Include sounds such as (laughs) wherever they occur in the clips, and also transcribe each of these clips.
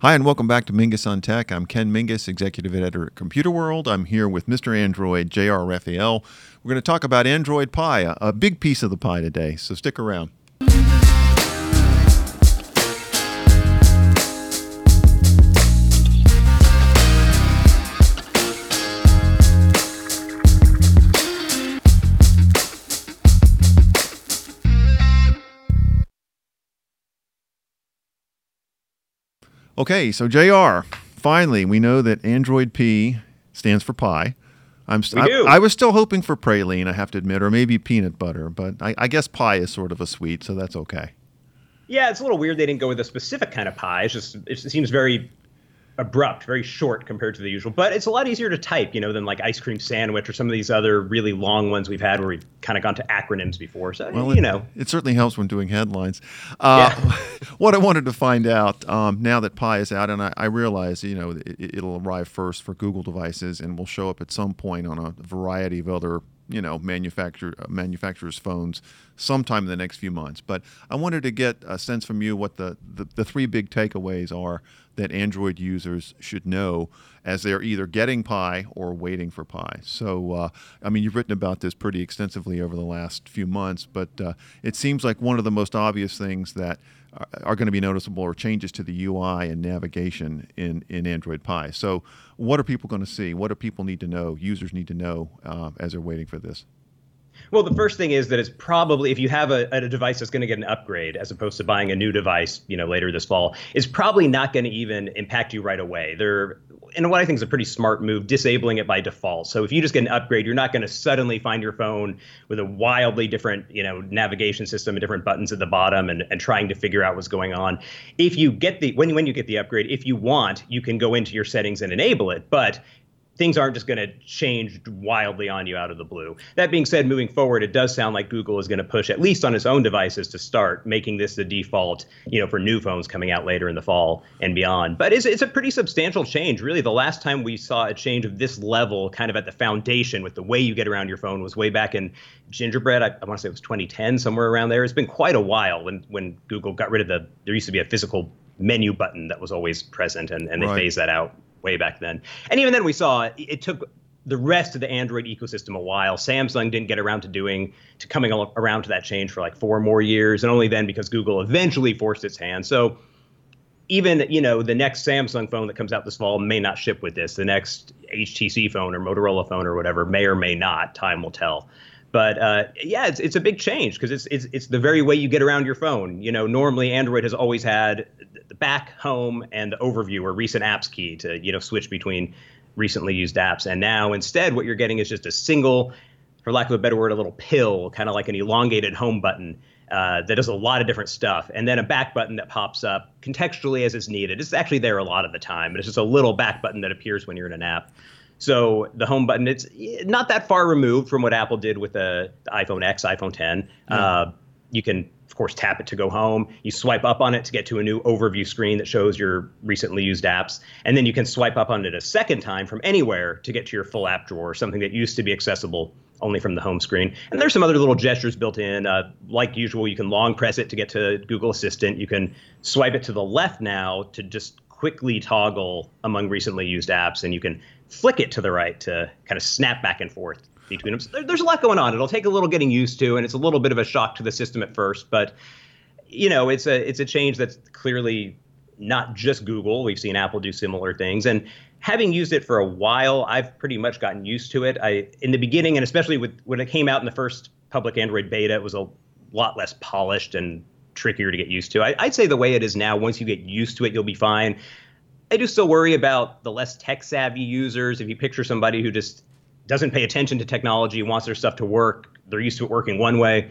Hi, and welcome back to Mingus on Tech. I'm Ken Mingus, executive editor at Computerworld. I'm here with Mr. Android, J.R. Raphael. We're going to talk about Android Pie, a, a big piece of the pie today, so stick around. Okay, so JR, finally, we know that Android P stands for pie. I'm st- We do. I, I was still hoping for praline, I have to admit, or maybe peanut butter, but I, I guess pie is sort of a sweet, so that's okay. Yeah, it's a little weird they didn't go with a specific kind of pie. It's just it seems very abrupt, very short compared to the usual. But it's a lot easier to type, you know, than like ice cream sandwich or some of these other really long ones we've had where we've kind of gone to acronyms before. So Well, you it, know, it certainly helps when doing headlines. Uh, Yeah. (laughs) what I wanted to find out um, now that Pie is out, and I, I realize you know it, it'll arrive first for Google devices and will show up at some point on a variety of other you know manufacturer uh, manufacturers' phones sometime in the next few months. But I wanted to get a sense from you what the, the, the three big takeaways are that Android users should know as they're either getting Pie or waiting for Pie. So, uh, I mean, you've written about this pretty extensively over the last few months, but uh, it seems like one of the most obvious things that are, going to be noticeable or changes to the UI and navigation in, in Android Pie. So, what are people going to see? What do people need to know, users need to know uh, as they're waiting for this? Well, the first thing is that it's probably if you have a, a device that's going to get an upgrade as opposed to buying a new device, you know, later this fall, is probably not going to even impact you right away. They're and what I think is a pretty smart move, disabling it by default. So if you just get an upgrade, you're not going to suddenly find your phone with a wildly different, you know, navigation system and different buttons at the bottom and, and trying to figure out what's going on. If you get the when when you get the upgrade, if you want, you can go into your settings and enable it, but things aren't just going to change wildly on you out of the blue. That being said, moving forward, it does sound like Google is going to push, at least on its own devices, to start making this the default, you know, for new phones coming out later in the fall and beyond. But it's, it's a pretty substantial change. Really, the last time we saw a change of this level, kind of at the foundation with the way you get around your phone, was way back in Gingerbread. I, I want to say it was 2010, somewhere around there. It's been quite a while when when Google got rid of the. There used to be a physical menu button that was always present, and, and they Right. phased that out way back then. And even then, we saw it, it took the rest of the Android ecosystem a while. Samsung didn't get around to doing to coming around to that change for like four more years, and only then because Google eventually forced its hand. So even you know the next Samsung phone that comes out this fall may not ship with this. The next HTC phone or Motorola phone or whatever may or may not. Time will tell. But uh, yeah, it's, it's a big change because it's, it's it's the very way you get around your phone. You know, normally Android has always had the back, home, and the overview or recent apps key to you know switch between recently used apps. And now instead, what you're getting is just a single, for lack of a better word, a little pill, kind of like an elongated home button uh, that does a lot of different stuff, and then a back button that pops up contextually as it's needed. It's actually there a lot of the time, but it's just a little back button that appears when you're in an app. So the home button, it's not that far removed from what Apple did with the, the iPhone X, iPhone 10. Uh, you can, of course, tap it to go home. You swipe up on it to get to a new overview screen that shows your recently used apps, and then you can swipe up on it a second time from anywhere to get to your full app drawer, something that used to be accessible only from the home screen. And there's some other little gestures built in. Uh, like usual, you can long press it to get to Google Assistant. You can swipe it to the left now to just quickly toggle among recently used apps, and you can flick it to the right to kind of snap back and forth between them. So there- there's a lot going on. It'll take a little getting used to, and it's a little bit of a shock to the system at first, but you know, it's a it's a change that's clearly not just Google. We've seen Apple do similar things, and having used it for a while, I've pretty much gotten used to it. I in the beginning, and especially with when it came out in the first public Android beta, it was a lot less polished and trickier to get used to. I, I'd say the way it is now, once you get used to it, you'll be fine. I do still worry about the less tech savvy users. If you picture somebody who just doesn't pay attention to technology, wants their stuff to work, they're used to it working one way.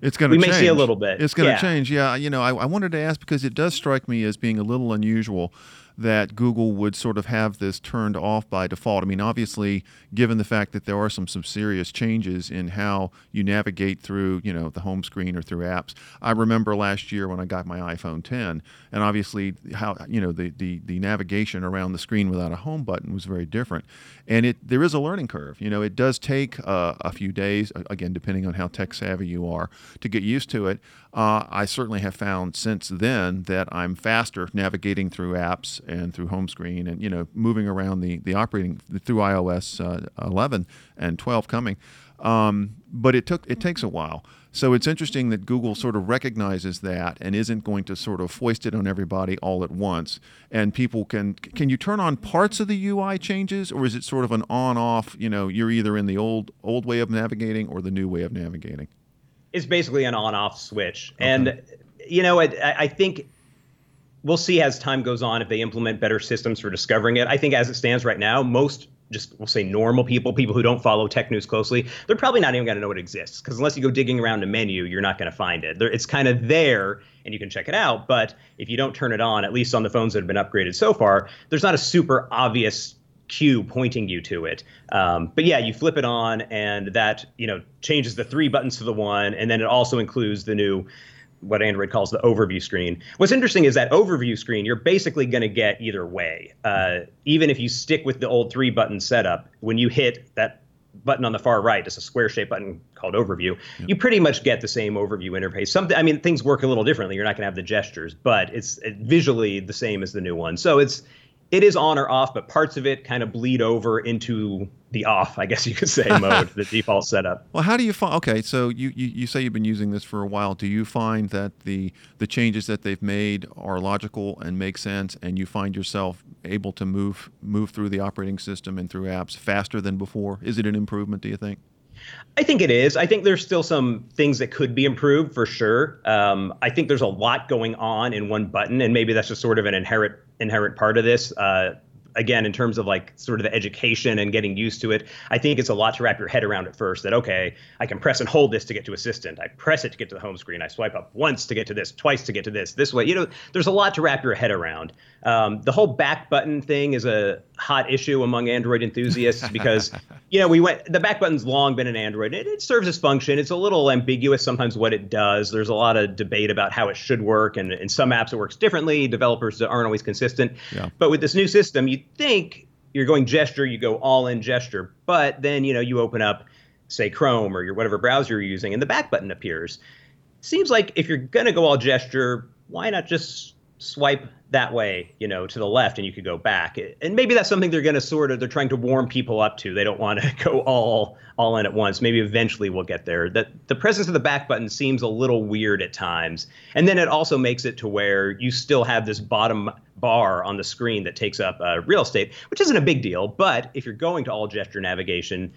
It's going to We change. may see a little bit, It's going to yeah. change. Yeah, you know, I, I wanted to ask because it does strike me as being a little unusual that Google would sort of have this turned off by default. I mean, obviously, given the fact that there are some some serious changes in how you navigate through, you know, the home screen or through apps. I remember last year when I got my iPhone 10, and obviously how you know the the the navigation around the screen without a home button was very different, and it there is a learning curve. You know, it does take uh, a few days, again, depending on how tech savvy you are, to get used to it. uh, I certainly have found since then that I'm faster navigating through apps and through home screen and you know moving around the the operating through iOS uh, 11 and 12 coming. Um, but it took it takes a while. So it's interesting that Google sort of recognizes that and isn't going to sort of foist it on everybody all at once. And people can can you turn on parts of the UI changes, or is it sort of an on-off? You know, you're either in the old old way of navigating or the new way of navigating. It's basically an on-off switch, okay. and you know, I, I think we'll see as time goes on if they implement better systems for discovering it. I think as it stands right now, most just we'll say normal people, people who don't follow tech news closely, they're probably not even going to know it exists because unless you go digging around a menu, you're not going to find it. It's kind of there and you can check it out, but if you don't turn it on, at least on the phones that have been upgraded so far, there's not a super obvious cue pointing you to it. Um, but yeah, you flip it on and that you know changes the three buttons to the one, and then it also includes the new what Android calls the overview screen. What's interesting is that overview screen, you're basically going to get either way. Uh, even if you stick with the old three button setup, when you hit that button on the far right, it's a square shaped button called overview, you pretty much get the same overview interface. Something, I mean, things work a little differently. You're not going to have the gestures, but it's visually the same as the new one. So it's it is on or off, but parts of it kind of bleed over into the off, I guess you could say, (laughs) mode, the default setup. Well, how do you find? Okay, so you, you, you say you've been using this for a while. Do you find that the the changes that they've made are logical and make sense, and you find yourself able to move move through the operating system and through apps faster than before? Is it an improvement? Do you think? I think it is. I think there's still some things that could be improved for sure. Um, I think there's a lot going on in one button, and maybe that's just sort of an inherent inherent part of this. Uh, again, in terms of like sort of the education and getting used to it, I think it's a lot to wrap your head around at first that, okay, I can press and hold this to get to assistant. I press it to get to the home screen. I swipe up once to get to this, twice to get to this, this way. You know, there's a lot to wrap your head around. Um, the whole back button thing is a hot issue among Android enthusiasts (laughs) because, you know, we went, the back button's long been in Android. It, it serves its function. It's a little ambiguous sometimes what it does. There's a lot of debate about how it should work. And in some apps, it works differently. Developers aren't always consistent. Yeah. But with this new system, you think you're going gesture, you go all in gesture. But then, you know, you open up, say, Chrome or your whatever browser you're using, and the back button appears. Seems like if you're to go all gesture, why not just swipe that way, you know, to the left and you could go back. And maybe that's something they're going to sort of they're trying to warm people up to. They don't want to (laughs) go all all in at once. Maybe eventually we'll get there. That the presence of the back button seems a little weird at times. And then it also makes it to where you still have this bottom bar on the screen that takes up uh, real estate, which isn't a big deal, but if you're going to all gesture navigation,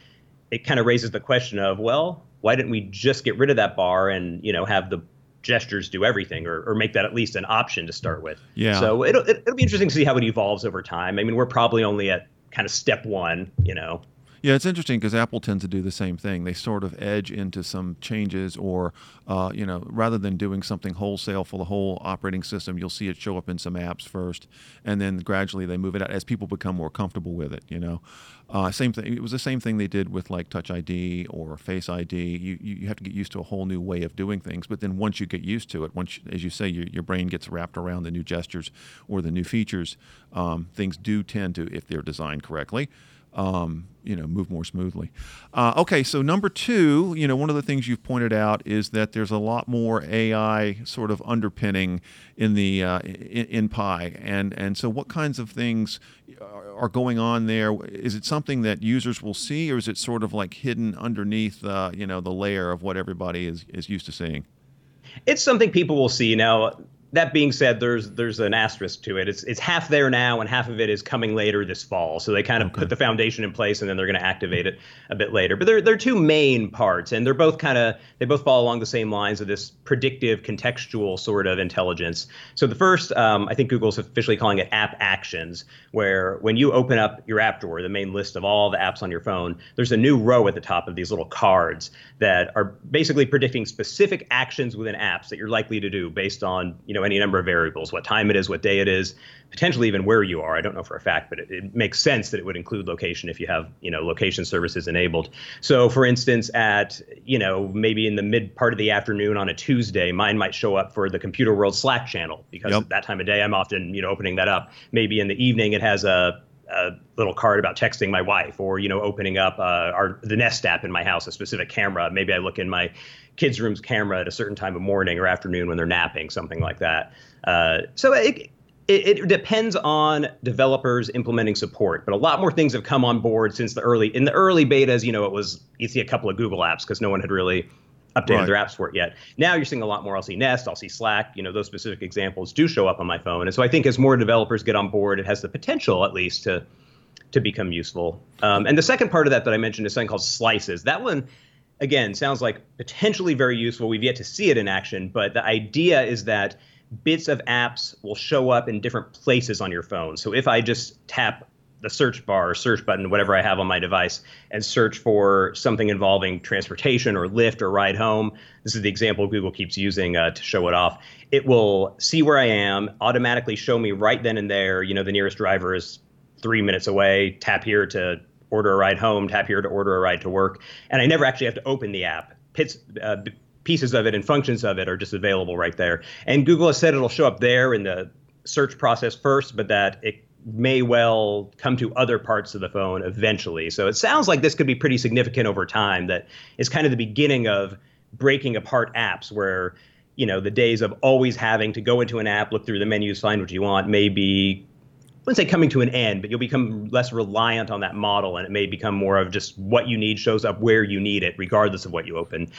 it kind of raises the question of, well, why didn't we just get rid of that bar and, you know, have the gestures do everything or, or make that at least an option to start with. Yeah. So it'll, it'll be interesting to see how it evolves over time. I mean, we're probably only at kind of step one, you know. Yeah, it's interesting because Apple tends to do the same thing. They sort of edge into some changes, or uh, you know, rather than doing something wholesale for the whole operating system, you'll see it show up in some apps first, and then gradually they move it out as people become more comfortable with it. You know, uh, same thing. It was the same thing they did with like Touch ID or Face ID. You you have to get used to a whole new way of doing things, but then once you get used to it, once as you say, your your brain gets wrapped around the new gestures or the new features, um, things do tend to, if they're designed correctly um, you know, move more smoothly. Uh, okay, so number two, you know, one of the things you've pointed out is that there's a lot more AI sort of underpinning in the uh, in, in Pie, and and so what kinds of things are going on there? Is it something that users will see, or is it sort of like hidden underneath, uh, you know, the layer of what everybody is is used to seeing? It's something people will see now that being said, there's there's an asterisk to it. It's it's half there now, and half of it is coming later this fall. So they kind of okay. put the foundation in place, and then they're going to activate it a bit later. But they're they're two main parts, and they're both kind of they both fall along the same lines of this predictive, contextual sort of intelligence. So the first, um, I think Google's officially calling it App Actions, where when you open up your app drawer, the main list of all the apps on your phone, there's a new row at the top of these little cards that are basically predicting specific actions within apps that you're likely to do based on you know know any number of variables, what time it is, what day it is, potentially even where you are. I don't know for a fact, but it, it, makes sense that it would include location if you have you know location services enabled. So for instance, at you know maybe in the mid part of the afternoon on a Tuesday, mine might show up for the Computerworld Slack channel because yep. at that time of day I'm often you know opening that up. Maybe in the evening it has a a little card about texting my wife, or you know, opening up uh, our the Nest app in my house, a specific camera. Maybe I look in my kids' room's camera at a certain time of morning or afternoon when they're napping, something like that. Uh, so it, it, it, depends on developers implementing support, but a lot more things have come on board since the early in the early betas. You know, it was you see a couple of Google apps because no one had really updated right. their apps for it yet. Now you're seeing a lot more. I'll see Nest, I'll see Slack. You know, those specific examples do show up on my phone, and so I think as more developers get on board, it has the potential, at least, to to become useful. Um, and the second part of that that I mentioned is something called slices. That one. Again, sounds like potentially very useful. We've yet to see it in action, but the idea is that bits of apps will show up in different places on your phone. So if I just tap the search bar search button, whatever I have on my device, and search for something involving transportation or Lyft or ride home. This is the example Google keeps using uh, to show it off. It will see where I am, automatically show me right then and there. You know, the nearest driver is three minutes away. Tap here to order a ride home. Tap here to order a ride to work. And I never actually have to open the app. Pits, uh, pieces of it and functions of it are just available right there. And Google has said it'll show up there in the search process first, but that it may well come to other parts of the phone eventually. So it sounds like this could be pretty significant over time. That is kind of the beginning of breaking apart apps where you know the days of always having to go into an app, look through the menus, find what you want, may be I wouldn't say coming to an end, but you'll become less reliant on that model, and it may become more of just what you need shows up where you need it, regardless of what you open.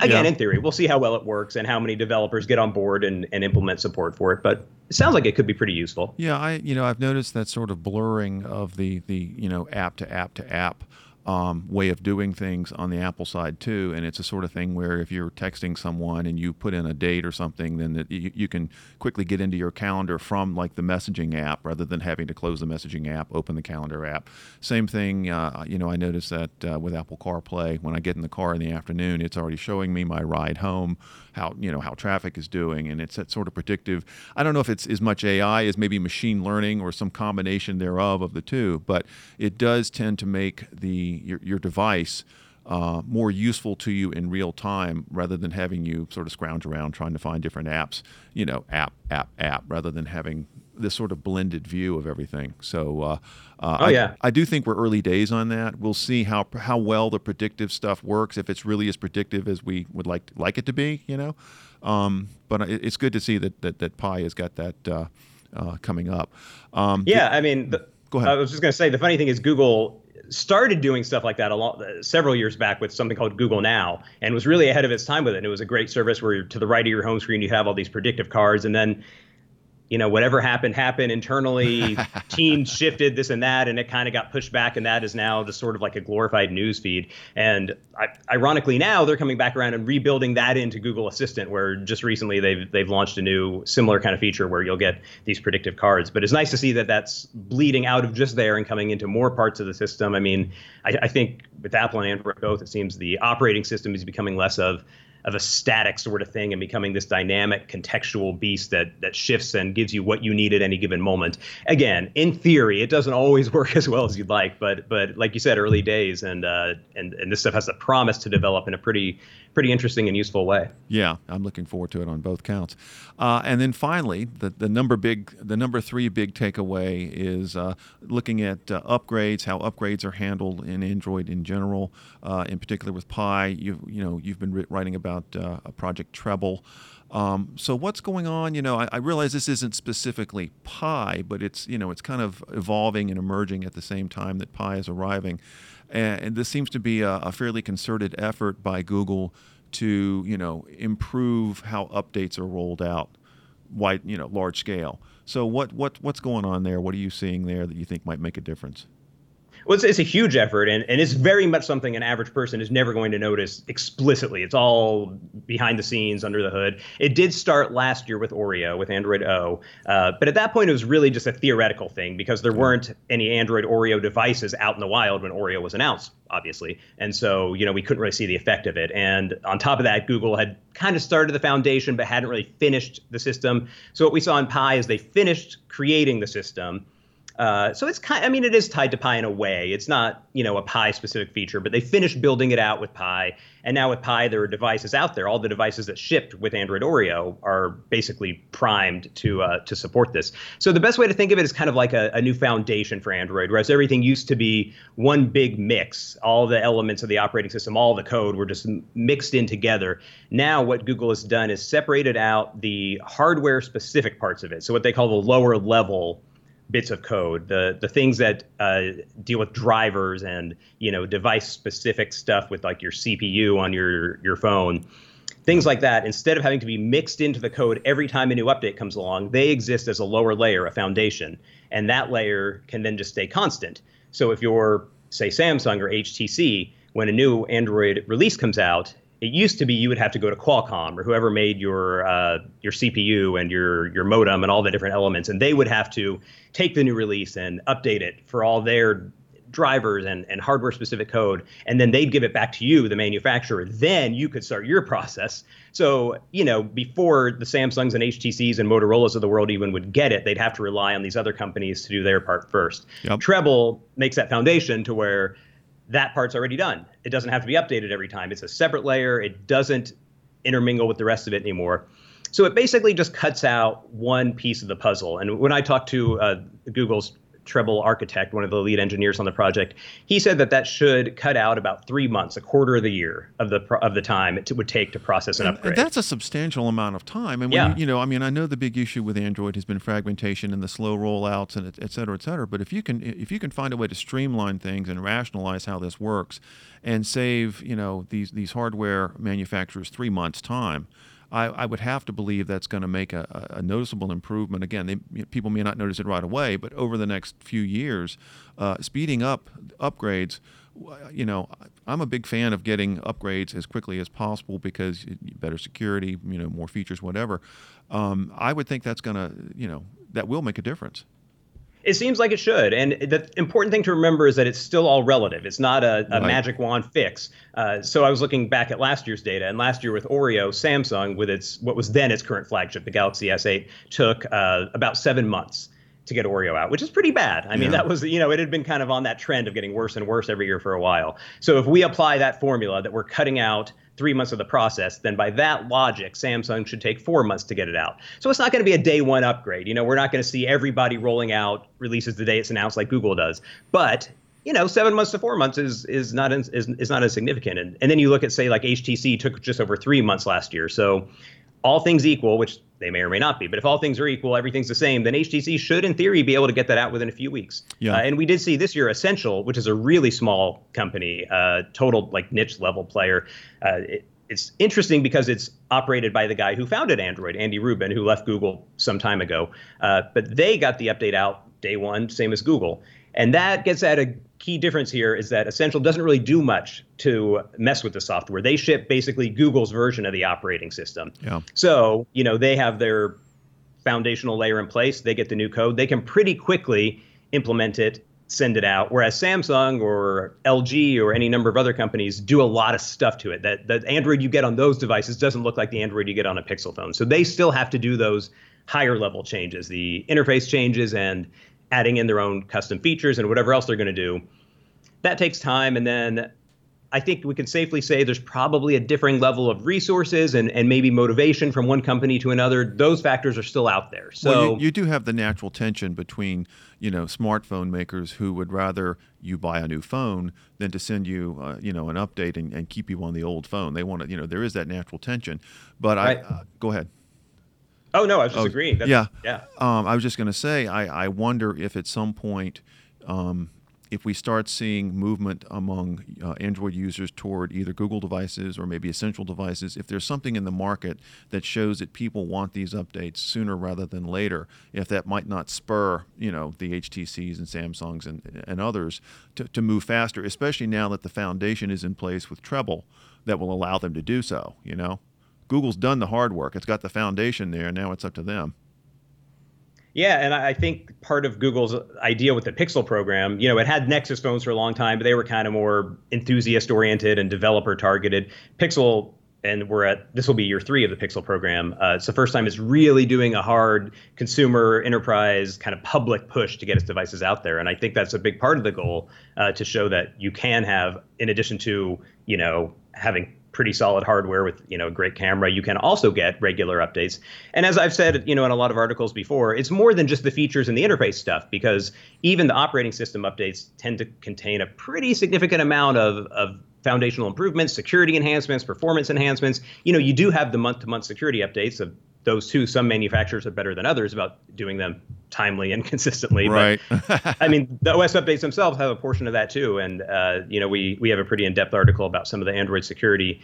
Again, yeah. in theory, we'll see how well it works and how many developers get on board and, and implement support for it. But it sounds like it could be pretty useful. Yeah, I you know I've noticed that sort of blurring of the the you know app to app to app um, way of doing things on the Apple side too. And it's a sort of thing where if you're texting someone and you put in a date or something, then you, you, can quickly get into your calendar from like the messaging app rather than having to close the messaging app, open the calendar app. Same thing, uh, you know, I noticed that uh, with Apple CarPlay, when I get in the car in the afternoon, it's already showing me my ride home, how you know how traffic is doing, and it's that sort of predictive. I don't know if it's as much AI as maybe machine learning or some combination thereof of the two, but it does tend to make the your, your device uh, more useful to you in real time rather than having you sort of scrounge around trying to find different apps, you know, app, app, app, rather than having this sort of blended view of everything. So, uh, uh, oh, I, yeah. I do think we're early days on that. We'll see how how well the predictive stuff works, if it's really as predictive as we would like like it to be, you know. Um, but it's good to see that that, that Pie has got that uh, uh, coming up. Um, yeah, I mean, the, go ahead. I was just going to say the funny thing is Google started doing stuff like that a lot, several years back with something called Google Now, and was really ahead of its time with it. And it was a great service where to the right of your home screen you have all these predictive cards, and then you know, whatever happened happened internally. (laughs) teams shifted this and that, and it kind of got pushed back, and that is now just sort of like a glorified news feed. And Ironically, now they're coming back around and rebuilding that into Google Assistant, where just recently they've they've launched a new similar kind of feature where you'll get these predictive cards. But it's nice to see that that's bleeding out of just there and coming into more parts of the system. I mean, I, I think with Apple and Android both, it seems the operating system is becoming less of of a static sort of thing and becoming this dynamic contextual beast that that shifts and gives you what you need at any given moment. Again, in theory, it doesn't always (laughs) work as well as you'd like, but but like you said, early days, and uh, and and this stuff has a promise to develop in a pretty pretty interesting and useful way. Yeah, I'm looking forward to it on both counts. Uh, and then finally, the the number big the number three big takeaway is uh, looking at uh, upgrades, how upgrades are handled in Android in general, uh, in particular with Pie. You you know you've been writing about uh, a project Treble. Um, so what's going on? You know, I, I, realize this isn't specifically Pie, but it's you know it's kind of evolving and emerging at the same time that Pie is arriving, and, and this seems to be a, a, fairly concerted effort by Google to you know improve how updates are rolled out, wide you know large scale. So what what what's going on there? What are you seeing there that you think might make a difference? Well, it's, it's, a huge effort, and, and it's very much something an average person is never going to notice explicitly. It's all behind the scenes, under the hood. It did start last year with Oreo, with Android O, uh, but at that point, it was really just a theoretical thing because there weren't any Android Oreo devices out in the wild when Oreo was announced, obviously. And so, you know, we couldn't really see the effect of it. And on top of that, Google had kind of started the foundation, but hadn't really finished the system. So what we saw in Pie is they finished creating the system Uh, so it's kind. I mean, it is tied to Pie in a way. It's not you know a Pie specific feature, but they finished building it out with Pie, and now with Pie, there are devices out there. All the devices that shipped with Android Oreo are basically primed to uh, to support this. So the best way to think of it is kind of like a, a new foundation for Android, whereas everything used to be one big mix. All the elements of the operating system, all the code were just mixed in together. Now what Google has done is separated out the hardware specific parts of it. So what they call the lower level bits of code, the the things that uh, deal with drivers and you know device specific stuff with like your CPU on your your phone, things like that. Instead of having to be mixed into the code every time a new update comes along, they exist as a lower layer, a foundation, and that layer can then just stay constant. So if you're say Samsung or HTC, when a new Android release comes out, it used to be you would have to go to Qualcomm or whoever made your uh, your CPU and your your modem and all the different elements, and they would have to take the new release and update it for all their drivers and, and hardware specific code and then they'd give it back to you the manufacturer. Then you could start your process. So you know before the samsungs and htcs and motorola's of the world even would get it they'd have to rely on these other companies to do their part first. Yep. treble makes that foundation to where that part's already done. It doesn't have to be updated every time. It's a separate layer. It doesn't intermingle with the rest of it anymore. So it basically just cuts out one piece of the puzzle. And when I talk to uh, Google's Treble architect, one of the lead engineers on the project, he said that that should cut out about three months, a quarter of the year of the of the time it would take to process an and upgrade. That's a substantial amount of time. And yeah. You, you, know, I mean, I know the big issue with Android has been fragmentation and the slow rollouts and et cetera, et cetera. But if you can if you can find a way to streamline things and rationalize how this works, and save you know these these hardware manufacturers three months time I, I would have to believe that's going to make a, a, noticeable improvement. Again, they, you know, people may not notice it right away, but over the next few years, uh, speeding up upgrades. You know, I'm a big fan of getting upgrades as quickly as possible because better security, you know, more features, whatever. Um, I would think that's going to, you know, that will make a difference. It seems like it should. And the important thing to remember is that it's still all relative. It's not a, a right. magic wand fix. Uh, so I was looking back at last year's data, and last year with Oreo, Samsung, with its what was then its current flagship, the Galaxy S8, took uh, about seven months to get Oreo out, which is pretty bad. I mean, that was, you know, it had been kind of on that trend of getting worse and worse every year for a while. So if we apply that formula that we're cutting out three months of the process, then by that logic, Samsung should take four months to get it out. So it's not going to be a day one upgrade. You know, we're not going to see everybody rolling out releases the day it's announced like Google does. But you know, seven months to four months is is not is, is not as significant. And, and then you look at say like HTC took just over three months last year. So all things equal, which they may or may not be, but if all things are equal, everything's the same, then HTC should, in theory, be able to get that out within a few weeks. Yeah. Uh, and we did see this year Essential, which is a really small company, uh, total like niche level player. Uh, it, it's interesting because it's operated by the guy who founded Android, Andy Rubin, who left Google some time ago. Uh, but they got the update out day one, same as Google. And that gets at a key difference here is that Essential doesn't really do much to mess with the software. They ship basically Google's version of the operating system. Yeah. So, you know, they have their foundational layer in place, they get the new code, they can pretty quickly implement it, send it out. Whereas Samsung or LG or any number of other companies do a lot of stuff to it. That the Android you get on those devices doesn't look like the Android you get on a Pixel phone. So they still have to do those higher level changes, the interface changes and adding in their own custom features and whatever else they're going to do. That takes time. And then I think we can safely say there's probably a differing level of resources and, and maybe motivation from one company to another. Those factors are still out there. So well, you, you, do have the natural tension between you know smartphone makers who would rather you buy a new phone than to send you uh, you know an update and, and, keep you on the old phone. They want to you know there is that natural tension. But right. I uh, go ahead. Oh no, I was just oh, agreeing. That's, yeah, yeah. Um, I was just going to say, I, I wonder if at some point, um, if we start seeing movement among uh, Android users toward either Google devices or maybe Essential devices, if there's something in the market that shows that people want these updates sooner rather than later, if that might not spur, you know, the HTCs and Samsungs and, and others to, to move faster, especially now that the foundation is in place with Treble that will allow them to do so, you know? Google's done the hard work. It's got the foundation there. Now it's up to them. Yeah, and I think part of Google's idea with the Pixel program, you know, it had Nexus phones for a long time, but they were kind of more enthusiast oriented and developer targeted. Pixel and we're at this will be year three of the Pixel program. Uh, it's the first time it's really doing a hard consumer enterprise kind of public push to get its devices out there, and I think that's a big part of the goal uh, to show that you can have, in addition to you know having pretty solid hardware with you know a great camera you can also get regular updates and as i've said you know in a lot of articles before it's more than just the features and the interface stuff because even the operating system updates tend to contain a pretty significant amount of, of foundational improvements, security enhancements, performance enhancements. You know, you do have the month-to-month security updates of those two. Some manufacturers are better than others about doing them timely and (laughs) consistently. Right. But, (laughs) I mean, the OS updates themselves have a portion of that too. And uh, you know, we we have a pretty in-depth article about some of the Android security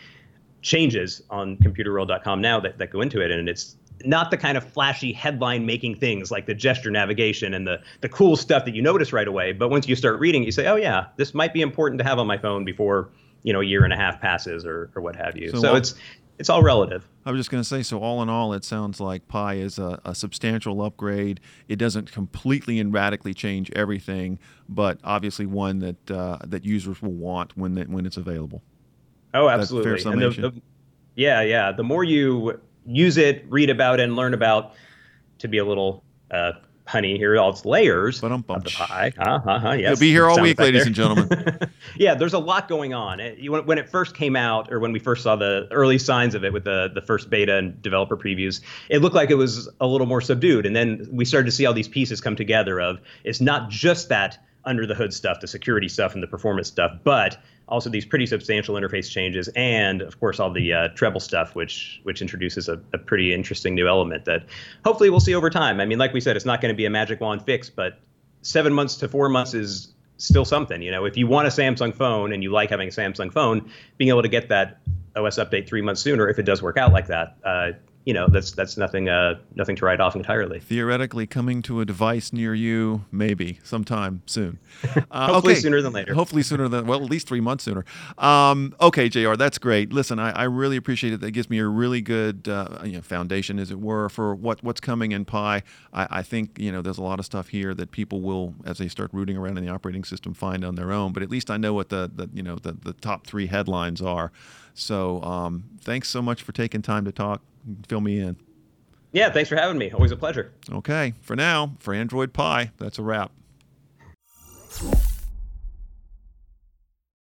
changes on computerworld.com now that, that go into it, and it's not the kind of flashy headline making things like the gesture navigation and the the cool stuff that you notice right away. But once you start reading, you say, oh yeah, this might be important to have on my phone before you know a year and a half passes or or what have you. So, so it's it's all relative. I was just going to say, so all in all, it sounds like Pie is a, a, substantial upgrade. It doesn't completely and radically change everything, but obviously one that uh, that users will want when when it's available. Oh, absolutely. And the, the, yeah, yeah. The more you use it, read about it, and learn about, to be a little uh, honey here, all its layers but of the pie. Uh, uh, yes. You'll be here all week, ladies there. and gentlemen. (laughs) yeah, there's a lot going on. It, when it first came out, or when we first saw the early signs of it with the, the first beta and developer previews, it looked like it was a little more subdued. And then we started to see all these pieces come together of it's not just that under the hood stuff, the security stuff and the performance stuff, but also these pretty substantial interface changes, and of course all the uh, treble stuff, which which introduces a, a, pretty interesting new element that hopefully we'll see over time. I mean, like we said, it's not going to be a magic wand fix, but seven months to four months is still something. You know, if you want a Samsung phone and you like having a Samsung phone, being able to get that OS update three months sooner, if it does work out like that, uh, you know that's that's nothing uh, nothing to write off entirely. Theoretically, coming to a device near you, maybe sometime soon. (laughs) Uh, Hopefully okay. sooner than later. Hopefully sooner than well, at least three months sooner. Um, okay, Jr. That's great. Listen, I, I, really appreciate it. That gives me a really good uh, you know, foundation, as it were, for what what's coming in Pie. I, I think you know there's a lot of stuff here that people will, as they start rooting around in the operating system, find on their own. But at least I know what the, the you know the, the top three headlines are. So um, thanks so much for taking time to talk fill me in. Yeah, thanks for having me. Always a pleasure. Okay, for now, for Android Pie, that's a wrap.